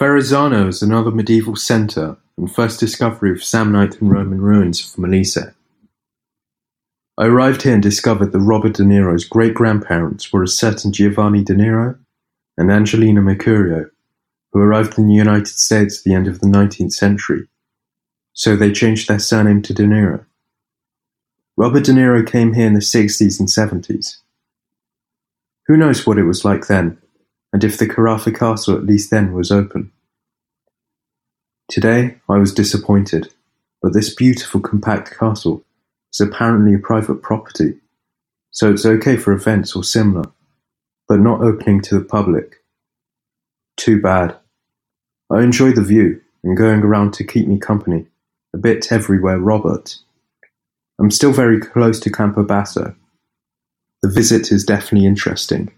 Ferrazzano is another medieval centre and first discovery of Samnite and Roman ruins of Molise. I arrived here and discovered that Robert De Niro's great-grandparents were a certain Giovanni Di Niro and Angelina Mercurio, who arrived in the United States at the end of the nineteenth century, so they changed their surname to De Niro. Robert De Niro came here in the sixties and seventies. Who knows what it was like then, and if the Carafa castle at least then was open. Today I was disappointed, but this beautiful compact castle is apparently a private property, so it's okay for events or similar, but not opening to the public. Too bad. I enjoy the view and going around to keep me company, a bit everywhere Robert. I'm still very close to Campobasso. The visit is definitely interesting.